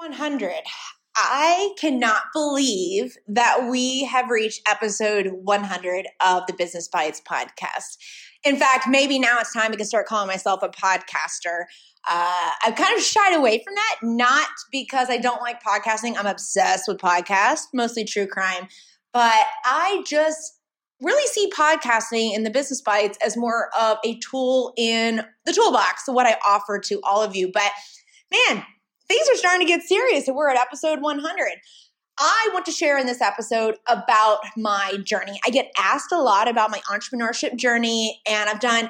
100. I cannot believe that we have reached episode 100 of the Business Bites podcast. In fact, maybe now it's time I can start calling myself a podcaster. Uh, I've kind of shied away from that, not because I don't like podcasting. I'm obsessed with podcasts, mostly true crime. But I just really see podcasting in the Business Bites as more of a tool in the toolbox, so what I offer to all of you. But man, things are starting to get serious and we're at episode 100. I want to share in this episode about my journey. I get asked a lot about my entrepreneurship journey, and I've done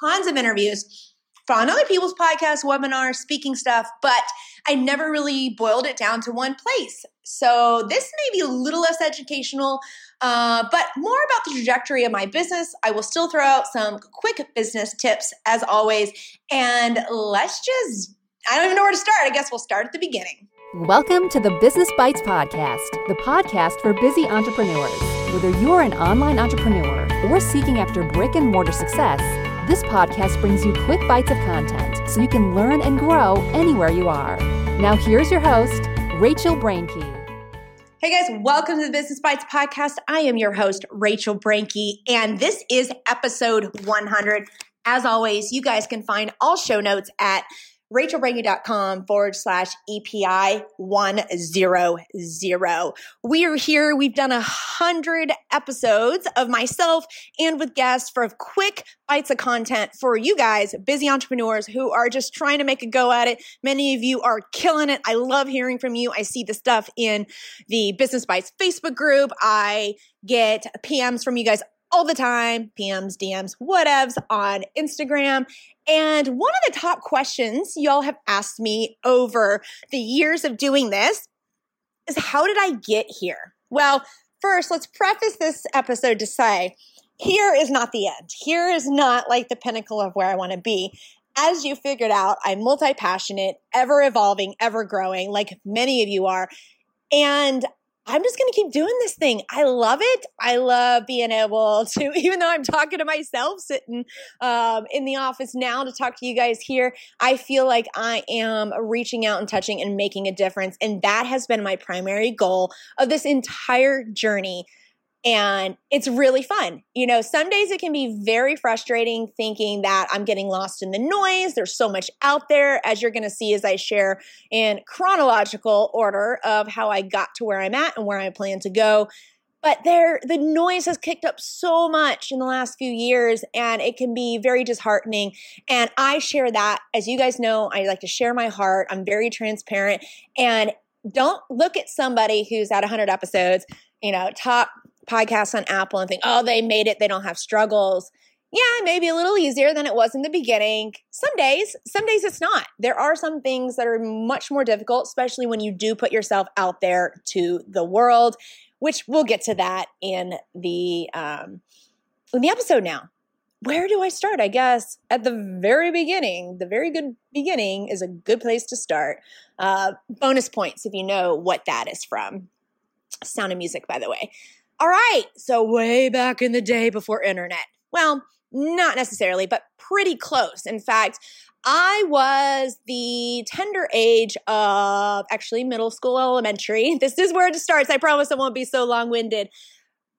tons of interviews on other people's podcasts, webinars, speaking stuff, but I never really boiled it down to one place. So this may be a little less educational, uh, but more about the trajectory of my business. I will still throw out some quick business tips as always, and let's just I don't even know where to start. I guess we'll start at the beginning. Welcome to the Business Bites Podcast, the podcast for busy entrepreneurs. Whether you're an online entrepreneur or seeking after brick and mortar success, this podcast brings you quick bites of content so you can learn and grow anywhere you are. Now, here's your host, Rachel Brenke. Hey guys, welcome to the Business Bites podcast. I am your host, Rachel Brenke, and this is episode 100. As always, you guys can find all show notes at rachelbrenke.com forward slash EPI 100. We are here. We've done a hundred episodes of myself and with guests for quick bites of content for you guys, busy entrepreneurs who are just trying to make a go at it. Many of you are killing it. I love hearing from you. I see the stuff in the Business Bites Facebook group. I get PMs from you guys all the time, PMs, DMs, whatevs on Instagram. And one of the top questions y'all have asked me over the years of doing this is how did I get here? Well, first, let's preface this episode to say here is not the end. Here is not like the pinnacle of where I want to be. As you figured out, I'm multi passionate, ever evolving, ever growing, like many of you are. And I'm just going to keep doing this thing. I love it. I love being able to, even though I'm talking to myself sitting um, in the office now to talk to you guys here, I feel like I am reaching out and touching and making a difference. And that has been my primary goal of this entire journey and it's really fun. You know, some days it can be very frustrating thinking that I'm getting lost in the noise. There's so much out there, as you're going to see as I share in chronological order of how I got to where I'm at and where I plan to go. But there, the noise has kicked up so much in the last few years, and it can be very disheartening. And I share that, as you guys know, I like to share my heart. I'm very transparent, and don't look at somebody who's at 100 episodes, you know, top podcasts on Apple and think, oh, they made it, they don't have struggles. Yeah, maybe a little easier than it was in the beginning. Some days, some days it's not. There are some things that are much more difficult, especially when you do put yourself out there to the world, which we'll get to that in the um, in the episode now. Where do I start? I guess at the very beginning. The very good beginning is a good place to start. Uh, bonus points if you know what that is from. Sound of Music, by the way. All right, so way back in the day before internet. Well, not necessarily, but pretty close. In fact, I was the tender age of actually middle school, elementary. This is where it starts. I promise it won't be so long winded.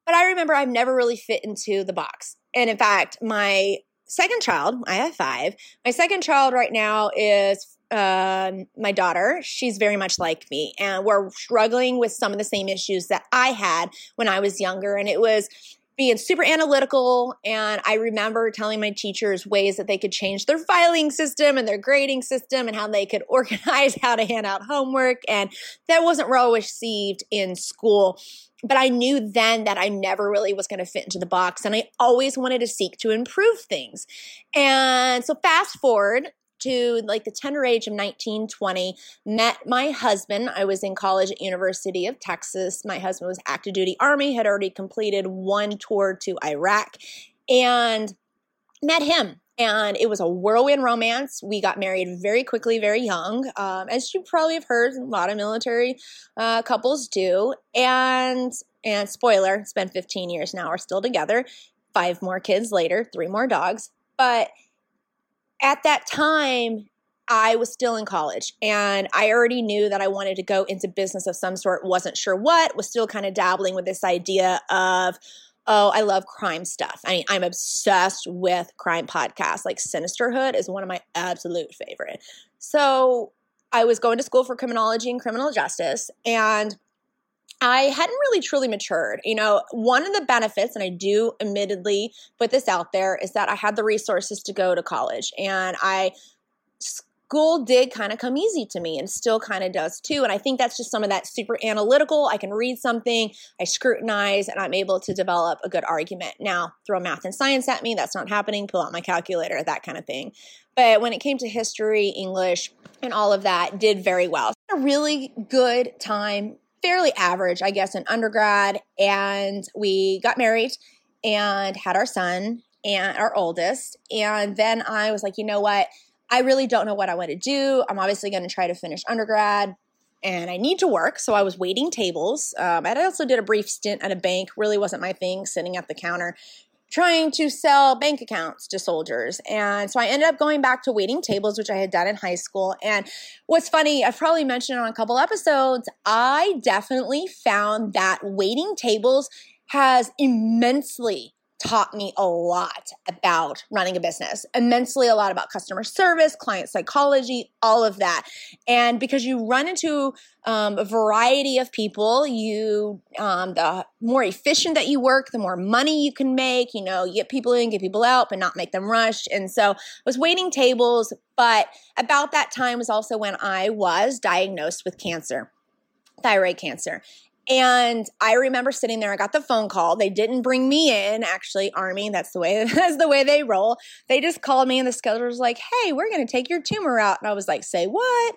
But I remember I've never really fit into the box. And in fact, my second child, I have five, my second child right now is um, my daughter, she's very much like me, and we're struggling with some of the same issues that I had when I was younger. And it was being super analytical. And I remember telling my teachers ways that they could change their filing system and their grading system and how they could organize how to hand out homework. And that wasn't well received in school. But I knew then that I never really was going to fit into the box. And I always wanted to seek to improve things. And so, fast forward to like the tender age of 19, 20, met my husband. I was in college at University of Texas. My husband was active duty army, had already completed one tour to Iraq and met him. And it was a whirlwind romance. We got married very quickly, very young, um, as you probably have heard. A lot of military uh, couples do. And and spoiler, it's been 15 years now. We're still together. Five more kids later, three more dogs. But at that time, I was still in college and I already knew that I wanted to go into business of some sort, wasn't sure what, was still kind of dabbling with this idea of, oh, I love crime stuff. I mean, I'm obsessed with crime podcasts. Like Sinisterhood is one of my absolute favorite. So I was going to school for criminology and criminal justice and I hadn't really truly matured. You know, one of the benefits, and I do admittedly put this out there, is that I had the resources to go to college and I school did kind of come easy to me and still kind of does too. And I think that's just some of that super analytical. I can read something, I scrutinize, and I'm able to develop a good argument. Now, throw math and science at me, that's not happening. Pull out my calculator, that kind of thing. But when it came to history, English, and all of that, did very well. A really good time, fairly average, I guess, in undergrad. And we got married and had our son and our oldest. And then I was like, you know what? I really don't know what I want to do. I'm obviously going to try to finish undergrad and I need to work. So I was waiting tables. Um, I also did a brief stint at a bank, really wasn't my thing, sitting at the counter trying to sell bank accounts to soldiers. And so I ended up going back to waiting tables, which I had done in high school. And what's funny, I've probably mentioned on a couple episodes, I definitely found that waiting tables has immensely taught me a lot about running a business, immensely a lot about customer service, client psychology, all of that. And because you run into um, a variety of people, you um, the more efficient that you work, the more money you can make. You know, you get people in, get people out, but not make them rush. And so I was waiting tables, but about that time was also when I was diagnosed with cancer thyroid cancer. And I remember sitting there, I got the phone call. They didn't bring me in, actually, Army. That's the way that's the way they roll. They just called me and the scheduler was like, hey, we're gonna take your tumor out. And I was like, say what?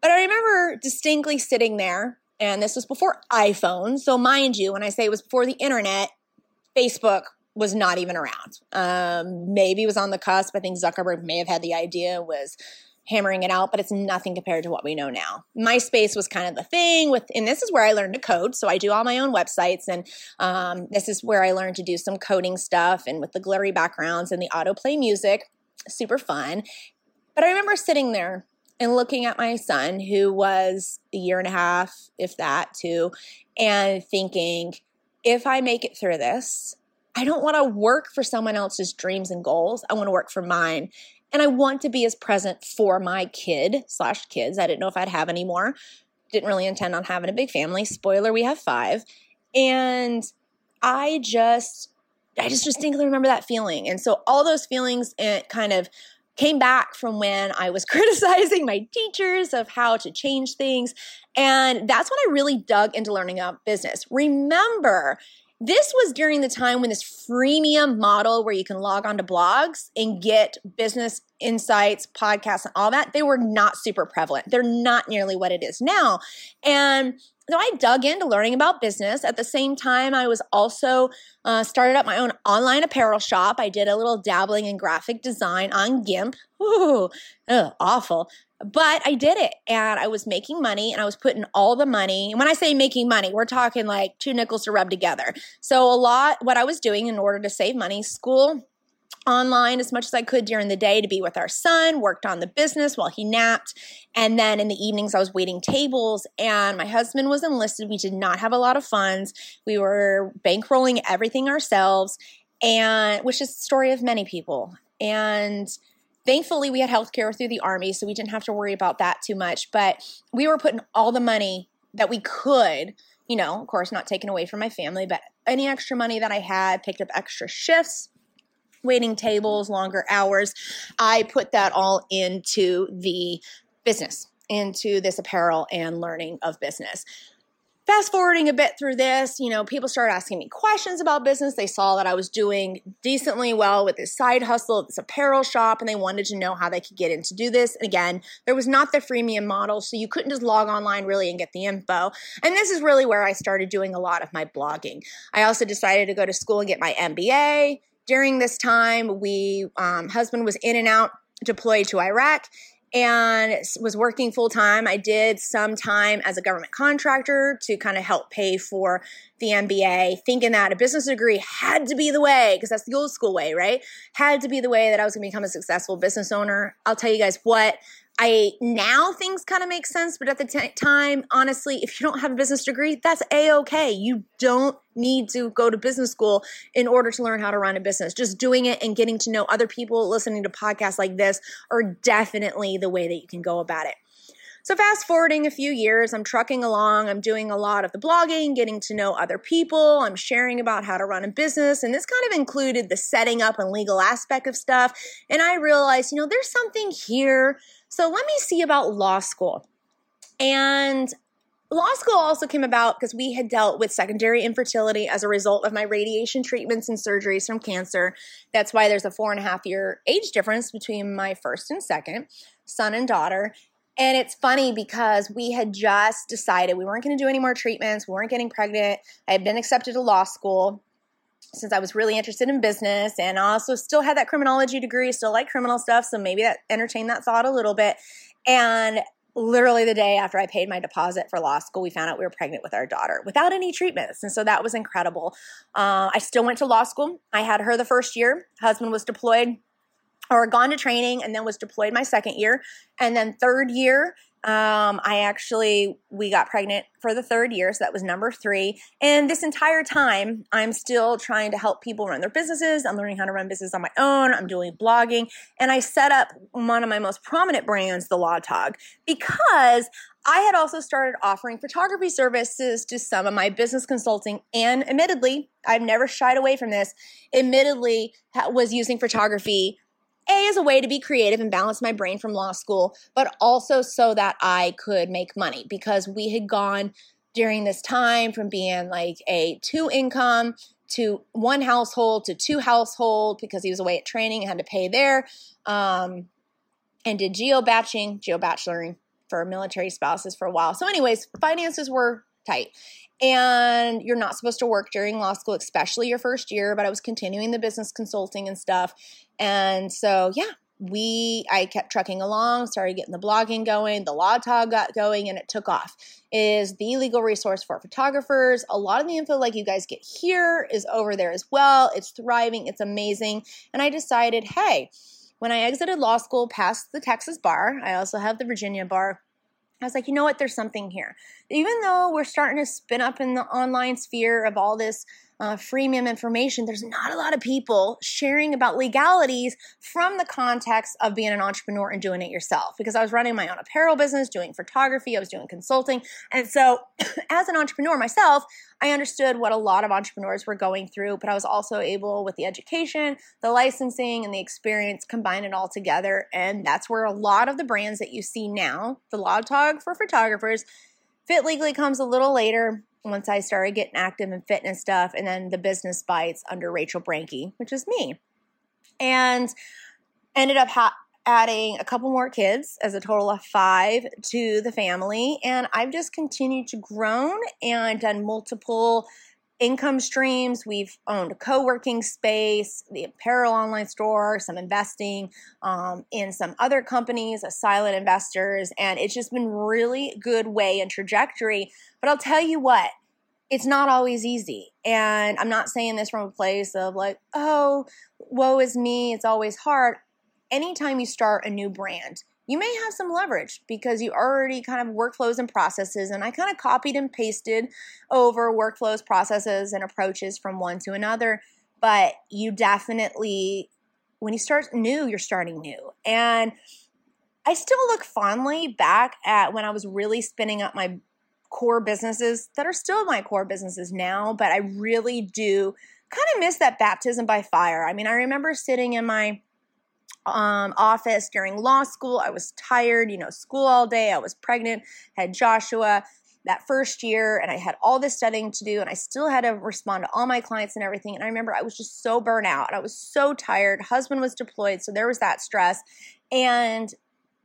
But I remember distinctly sitting there, and this was before iPhone. So mind you, when I say it was before the internet, Facebook was not even around. Um, maybe was on the cusp. I think Zuckerberg may have had the idea, was hammering it out, but it's nothing compared to what we know now. MySpace was kind of the thing with, and this is where I learned to code. So I do all my own websites, and um, this is where I learned to do some coding stuff and with the glittery backgrounds and the autoplay music. Super fun. But I remember sitting there and looking at my son, who was a year and a half, if that, too, and thinking, if I make it through this, I don't want to work for someone else's dreams and goals. I want to work for mine. And I want to be as present for my kid slash kids. I didn't know if I'd have any more. Didn't really intend on having a big family. Spoiler, we have five. And I just, I just distinctly remember that feeling. And so all those feelings it kind of came back from when I was criticizing my teachers of how to change things. And that's when I really dug into learning about business. Remember, this was during the time when this freemium model where you can log on to blogs and get business insights, podcasts, and all that, they were not super prevalent. They're not nearly what it is now. And so I dug into learning about business. At the same time, I was also uh, started up my own online apparel shop. I did a little dabbling in graphic design on GIMP. Ooh, ugh, awful. But I did it and I was making money and I was putting all the money. And when I say making money, we're talking like two nickels to rub together. So, a lot, what I was doing in order to save money, school, online as much as I could during the day to be with our son, worked on the business while he napped. And then in the evenings, I was waiting tables, and my husband was enlisted. We did not have a lot of funds. We were bankrolling everything ourselves, and which is the story of many people. And thankfully, we had health care through the Army, so we didn't have to worry about that too much. But we were putting all the money that we could you know, of course, not taken away from my family, but any extra money that I had, picked up extra shifts, waiting tables, longer hours. I put that all into the business, into this apparel and learning of business. Fast forwarding a bit through this, you know, people started asking me questions about business. They saw that I was doing decently well with this side hustle, this apparel shop, and they wanted to know how they could get in to do this. And again, there was not the freemium model, so you couldn't just log online really and get the info. And this is really where I started doing a lot of my blogging. I also decided to go to school and get my MBA during this time, we um, husband was in and out deployed to Iraq and was working full time. I did some time as a government contractor to kind of help pay for the MBA, thinking that a business degree had to be the way, because that's the old school way, right? Had to be the way that I was going to become a successful business owner. I'll tell you guys what, I now things kind of make sense, but at the t- time, honestly, if you don't have a business degree, that's a okay. You don't need to go to business school in order to learn how to run a business. Just doing it and getting to know other people, listening to podcasts like this are definitely the way that you can go about it. So, fast forwarding a few years, I'm trucking along. I'm doing a lot of the blogging, getting to know other people. I'm sharing about how to run a business. And this kind of included the setting up and legal aspect of stuff. And I realized, you know, there's something here. So, let me see about law school. And law school also came about because we had dealt with secondary infertility as a result of my radiation treatments and surgeries from cancer. That's why there's a four and a half year age difference between my first and second son and daughter. And it's funny because we had just decided we weren't going to do any more treatments. We weren't getting pregnant. I had been accepted to law school since I was really interested in business and also still had that criminology degree, still like criminal stuff. So maybe that entertained that thought a little bit. And literally the day after I paid my deposit for law school, we found out we were pregnant with our daughter without any treatments. And so that was incredible. Uh, I still went to law school. I had her the first year. Husband was deployed or gone to training and then was deployed my second year. And then third year, um, I actually, we got pregnant for the third year. So that was number three. And this entire time, I'm still trying to help people run their businesses. I'm learning how to run business on my own. I'm doing blogging. And I set up one of my most prominent brands, the Law Tog, because I had also started offering photography services to some of my business consulting. And admittedly, I've never shied away from this, admittedly, was using photography a, as a way to be creative and balance my brain from law school, but also so that I could make money because we had gone during this time from being like a two income to one household to two household because he was away at training and had to pay there. Um, and did geo batching, geo bacheloring for military spouses for a while. So, anyways, finances were tight. And you're not supposed to work during law school, especially your first year, but I was continuing the business consulting and stuff. And so, yeah, we I kept trucking along, started getting the blogging going, the law tog got going, and it took off. It is the legal resource for photographers. A lot of the info like you guys get here is over there as well. It's thriving, it's amazing. And I decided, hey, when I exited law school past the Texas bar, I also have the Virginia bar I was like, you know what? There's something here. Even though we're starting to spin up in the online sphere of all this uh, freemium information, there's not a lot of people sharing about legalities from the context of being an entrepreneur and doing it yourself. Because I was running my own apparel business, doing photography, I was doing consulting. And so, as an entrepreneur myself, I understood what a lot of entrepreneurs were going through, but I was also able, with the education, the licensing, and the experience, combine it all together. And that's where a lot of the brands that you see now, the Law Tog for photographers, Fit Legally comes a little later once I started getting active in fitness stuff, and then the business bites under Rachel Brenke, which is me. And ended up ha- adding a couple more kids as a total of five to the family. And I've just continued to grow and done multiple income streams. We've owned a co working space, the apparel online store, some investing um, in some other companies silent investors. And it's just been really good way and trajectory. But I'll tell you what, it's not always easy. And I'm not saying this from a place of like, oh, woe is me, it's always hard. Anytime you start a new brand, you may have some leverage because you already kind of workflows and processes. And I kind of copied and pasted over workflows, processes, and approaches from one to another. But you definitely, when you start new, you're starting new. And I still look fondly back at when I was really spinning up my core businesses that are still my core businesses now, but I really do kind of miss that baptism by fire. I mean, I remember sitting in my um, office during law school. I was tired, you know, school all day. I was pregnant, had Joshua that first year, and I had all this studying to do, and I still had to respond to all my clients and everything. And I remember I was just so burnt out. I was so tired. Husband was deployed, so there was that stress. And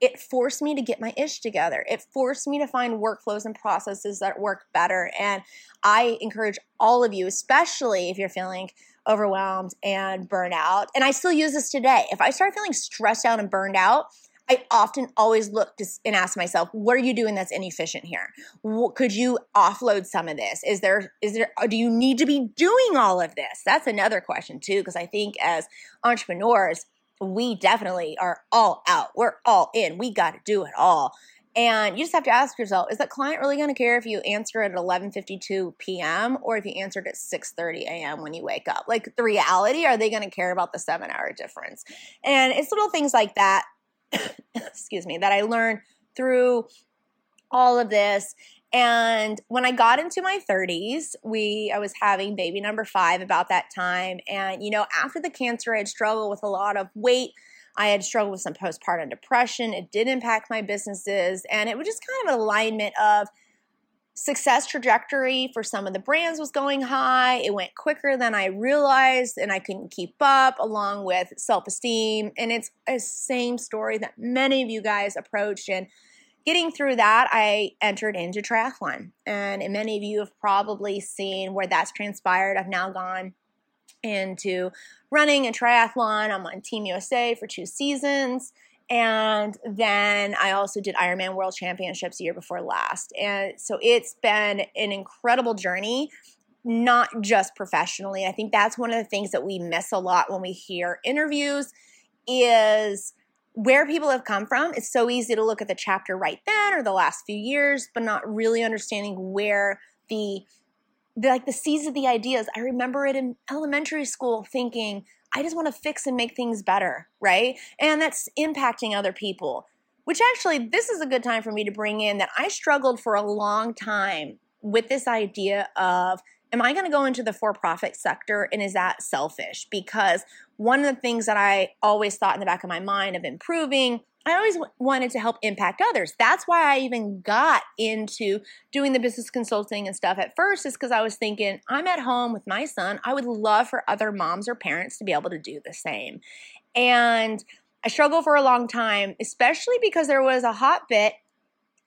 it forced me to get my ish together. It forced me to find workflows and processes that work better. And I encourage all of you, especially if you're feeling overwhelmed and burned out. And I still use this today. If I start feeling stressed out and burned out, I often always look and ask myself, what are you doing that's inefficient here? Could you offload some of this? Is there, is there, uh, do you need to be doing all of this? That's another question too, because I think as entrepreneurs, we definitely are all out. We're all in. We got to do it all. And you just have to ask yourself, is that client really going to care if you answer at 11:52 p.m. or if you answered at 6:30 a.m. when you wake up? Like the reality, are they going to care about the 7-hour difference? And it's little things like that excuse me, that I learned through all of this and when I got into my 30s, we I was having baby number 5 about that time and you know, after the cancer I had struggled with a lot of weight I had struggled with some postpartum depression. It did impact my businesses, and it was just kind of an alignment of success trajectory for some of the brands was going high. It went quicker than I realized, and I couldn't keep up, along with self esteem. And it's a same story that many of you guys approached. And getting through that, I entered into triathlon. And many of you have probably seen where that's transpired. I've now gone into running a triathlon. I'm on Team USA for two seasons. And then I also did Ironman World Championships year before last. And so it's been an incredible journey, not just professionally. I think that's one of the things that we miss a lot when we hear interviews is where people have come from. It's so easy to look at the chapter right then or the last few years, but not really understanding where the the, like the seeds of the ideas. I remember it in elementary school thinking, I just want to fix and make things better, right? And that's impacting other people. Which actually, this is a good time for me to bring in that I struggled for a long time with this idea of am I going to go into the for profit sector and is that selfish? Because one of the things that I always thought in the back of my mind of improving I always w- wanted to help impact others. That's why I even got into doing the business consulting and stuff at first, is because I was thinking, I'm at home with my son. I would love for other moms or parents to be able to do the same. And I struggled for a long time, especially because there was a hot bit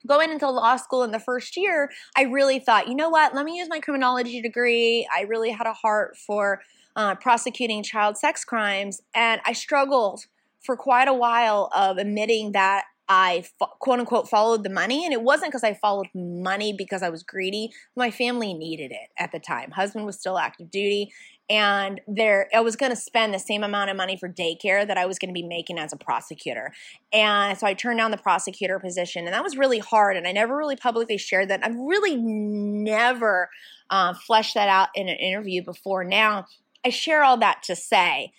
going into law school in the first year. I really thought, you know what, let me use my criminology degree. I really had a heart for uh, prosecuting child sex crimes, and I struggled for quite a while of admitting that I quote unquote followed the money. And it wasn't because I followed money because I was greedy. My family needed it at the time. Husband was still active duty. And there, I was going to spend the same amount of money for daycare that I was going to be making as a prosecutor. And so I turned down the prosecutor position, and that was really hard. And I never really publicly shared that. I've really never uh, fleshed that out in an interview before. Now, I share all that to say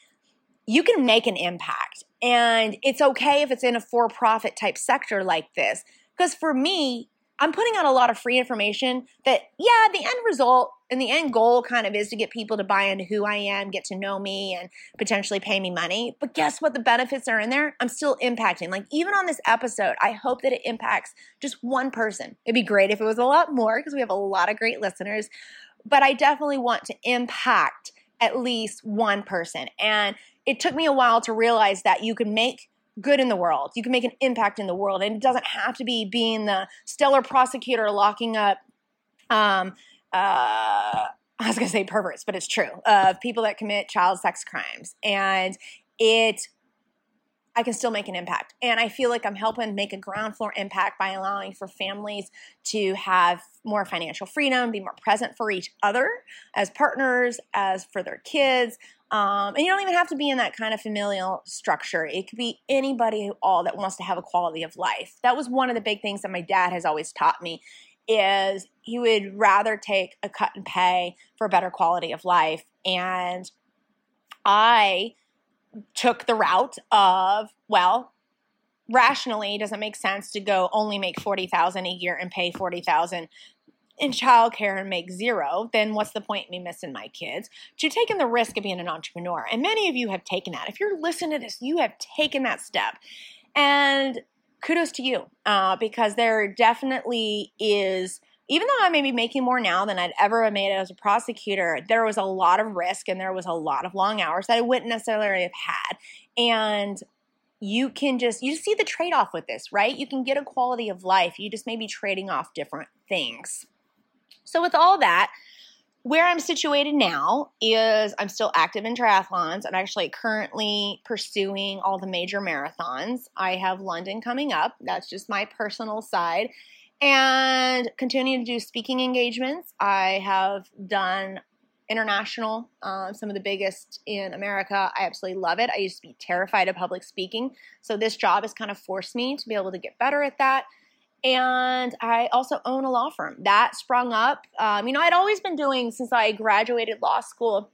you can make an impact. And it's okay if it's in a for profit type sector like this. Because for me, I'm putting out a lot of free information that, yeah, the end result and the end goal kind of is to get people to buy into who I am, get to know me, and potentially pay me money. But guess what? The benefits are in there. I'm still impacting. Like, even on this episode, I hope that it impacts just one person. It'd be great if it was a lot more because we have a lot of great listeners. But I definitely want to impact at least one person. And it took me a while to realize that you can make good in the world. You can make an impact in the world. And it doesn't have to be being the stellar prosecutor locking up um uh I was gonna say perverts, but it's true, of people that commit child sex crimes. And it I can still make an impact. And I feel like I'm helping make a ground floor impact by allowing for families to have more financial freedom, be more present for each other as partners, as for their kids. Um, and you don't even have to be in that kind of familial structure. It could be anybody at all that wants to have a quality of life. That was one of the big things that my dad has always taught me is he would rather take a cut and pay for a better quality of life. And I took the route of, well, rationally, does it make sense to go only make 40,000 a year and pay 40,000 in childcare and make zero, then what's the point in me missing my kids? To taking the risk of being an entrepreneur. And many of you have taken that. If you're listening to this, you have taken that step. And kudos to you uh, because there definitely is even though I may be making more now than I'd ever made as a prosecutor, there was a lot of risk and there was a lot of long hours that I wouldn't necessarily have had. And you can just you see the trade-off with this, right? You can get a quality of life. You just may be trading off different things. So with all that, where I'm situated now is I'm still active in triathlons. I'm actually currently pursuing all the major marathons. I have London coming up. That's just my personal side and continuing to do speaking engagements. I have done international, uh, some of the biggest in America. I absolutely love it. I used to be terrified of public speaking. So this job has kind of forced me to be able to get better at that. And I also own a law firm that sprung up. Um, you know, I'd always been doing since I graduated law school.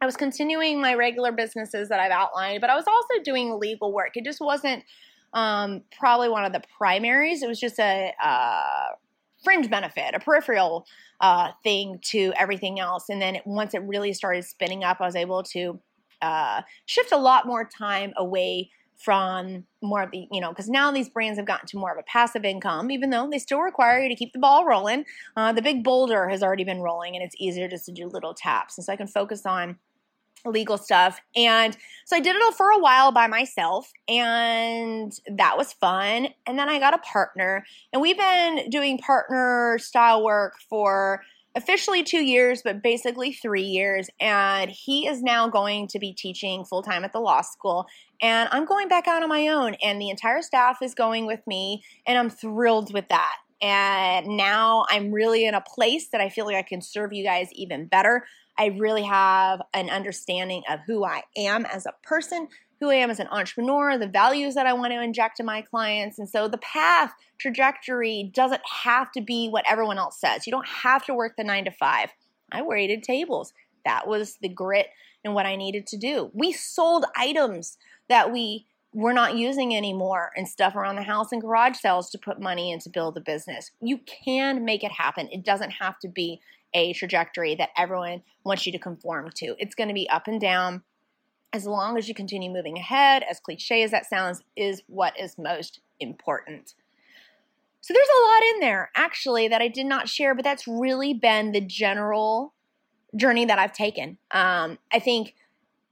I was continuing my regular businesses that I've outlined, but I was also doing legal work. It just wasn't um, probably one of the primaries. It was just a uh, fringe benefit, a peripheral uh, thing to everything else. And then it, once it really started spinning up, I was able to uh, shift a lot more time away from more of the, you know, because now these brands have gotten to more of a passive income, even though they still require you to keep the ball rolling. Uh, the big boulder has already been rolling, and it's easier just to do little taps. And so I can focus on legal stuff. And so I did it for a while by myself, and that was fun. And then I got a partner, and we've been doing partner style work for officially two years, but basically three years. And he is now going to be teaching full time at the law school. And I'm going back out on my own, and the entire staff is going with me, and I'm thrilled with that. And now I'm really in a place that I feel like I can serve you guys even better. I really have an understanding of who I am as a person, who I am as an entrepreneur, the values that I want to inject in my clients. And so the path trajectory doesn't have to be what everyone else says. You don't have to work the nine to five. I waited tables. That was the grit and what I needed to do. We sold items that we were not using anymore and stuff around the house and garage sales to put money in to build a business. You can make it happen. It doesn't have to be a trajectory that everyone wants you to conform to. It's going to be up and down. As long as you continue moving ahead, as cliche as that sounds, is what is most important. So there's a lot in there actually that I did not share, but that's really been the general journey that I've taken. Um, I think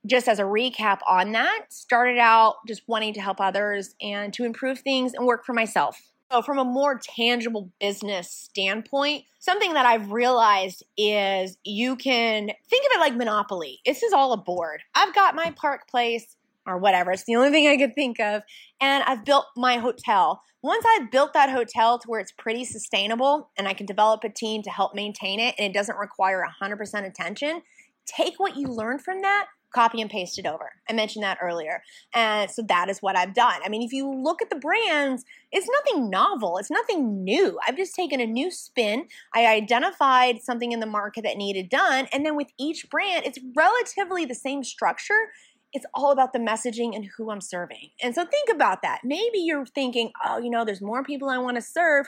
just as a recap on that, started out just wanting to help others and to improve things and work for myself. So, from a more tangible business standpoint, something that I've realized is you can think of it like Monopoly. This is all a board. I've got my park place or whatever. It's the only thing I could think of. And I've built my hotel. Once I've built that hotel to where it's pretty sustainable and I can develop a team to help maintain it and it doesn't require 100% attention, take what you learned from that, copy and paste it over. I mentioned that earlier. And so that is what I've done. I mean, if you look at the brands, it's nothing novel, it's nothing new. I've just taken a new spin. I identified something in the market that needed done. And then with each brand, it's relatively the same structure. It's all about the messaging and who I'm serving. And so think about that. Maybe you're thinking, oh, you know, there's more people I want to serve.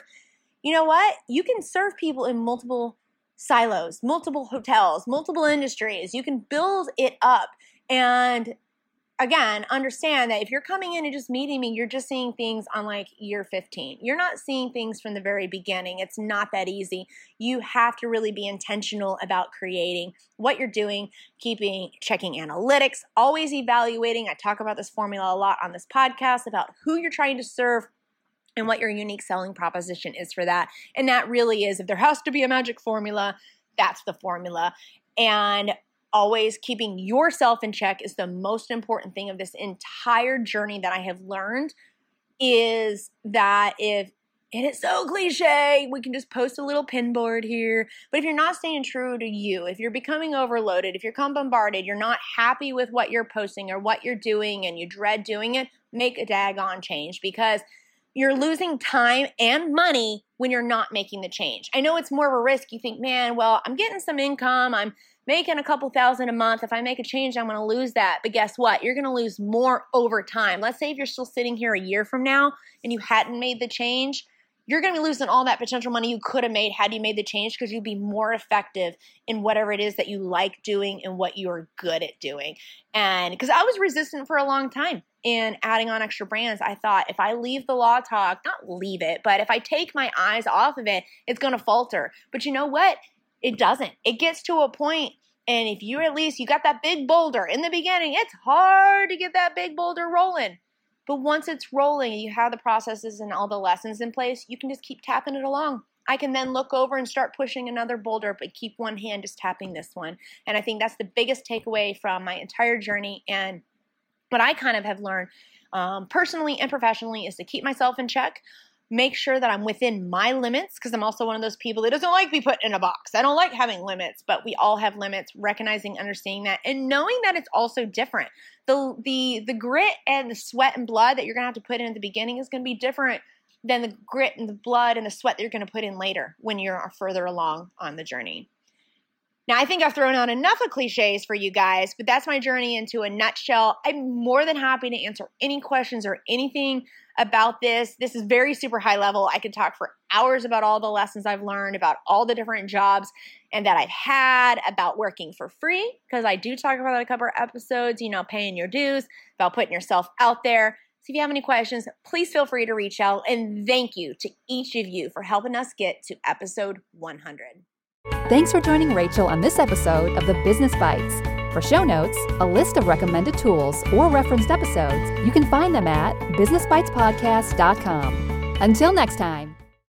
You know what? You can serve people in multiple silos, multiple hotels, multiple industries. You can build it up. And again, understand that if you're coming in and just meeting me, you're just seeing things on like year 15. You're not seeing things from the very beginning. It's not that easy. You have to really be intentional about creating what you're doing, keeping checking analytics, always evaluating. I talk about this formula a lot on this podcast about who you're trying to serve and what your unique selling proposition is for that. And that really is, if there has to be a magic formula, that's the formula. And always keeping yourself in check is the most important thing of this entire journey that I have learned is that if and it's so cliche. We can just post a little pin board here. But if you're not staying true to you, if you're becoming overloaded, if you're come bombarded, you're not happy with what you're posting or what you're doing and you dread doing it, make a daggone change because you're losing time and money when you're not making the change. I know it's more of a risk. You think, man, well, I'm getting some income. I'm making a couple thousand a month. If I make a change, I'm going to lose that. But guess what? You're going to lose more over time. Let's say if you're still sitting here a year from now and you hadn't made the change, you're going to be losing all that potential money you could have made had you made the change because you'd be more effective in whatever it is that you like doing and what you're good at doing. And because I was resistant for a long time in adding on extra brands, I thought if I leave the Law Tog, not leave it, but if I take my eyes off of it, it's going to falter. But you know what? It doesn't. It gets to a point and if you at least you got that big boulder in the beginning, it's hard to get that big boulder rolling. But once it's rolling you have the processes and all the lessons in place, you can just keep tapping it along. I can then look over and start pushing another boulder, but keep one hand just tapping this one. And I think that's the biggest takeaway from my entire journey. And what I kind of have learned um, personally and professionally is to keep myself in check. Make sure that I'm within my limits because I'm also one of those people that doesn't like be put in a box. I don't like having limits, but we all have limits, recognizing, understanding that and knowing that it's also different. The the the grit and the sweat and blood that you're going to have to put in at the beginning is going to be different than the grit and the blood and the sweat that you're going to put in later when you're further along on the journey. Now, I think I've thrown out enough of cliches for you guys, but that's my journey into a nutshell. I'm more than happy to answer any questions or anything about this. This is very super high level. I could talk for hours about all the lessons I've learned, about all the different jobs and that I've had, about working for free, because I do talk about that a couple of episodes, you know, paying your dues, about putting yourself out there. So if you have any questions, please feel free to reach out. And thank you to each of you for helping us get to episode 100. Thanks for joining Rachel on this episode of the Business Bites. For show notes, a list of recommended tools, or referenced episodes, you can find them at businessbitespodcast.com. Until next time.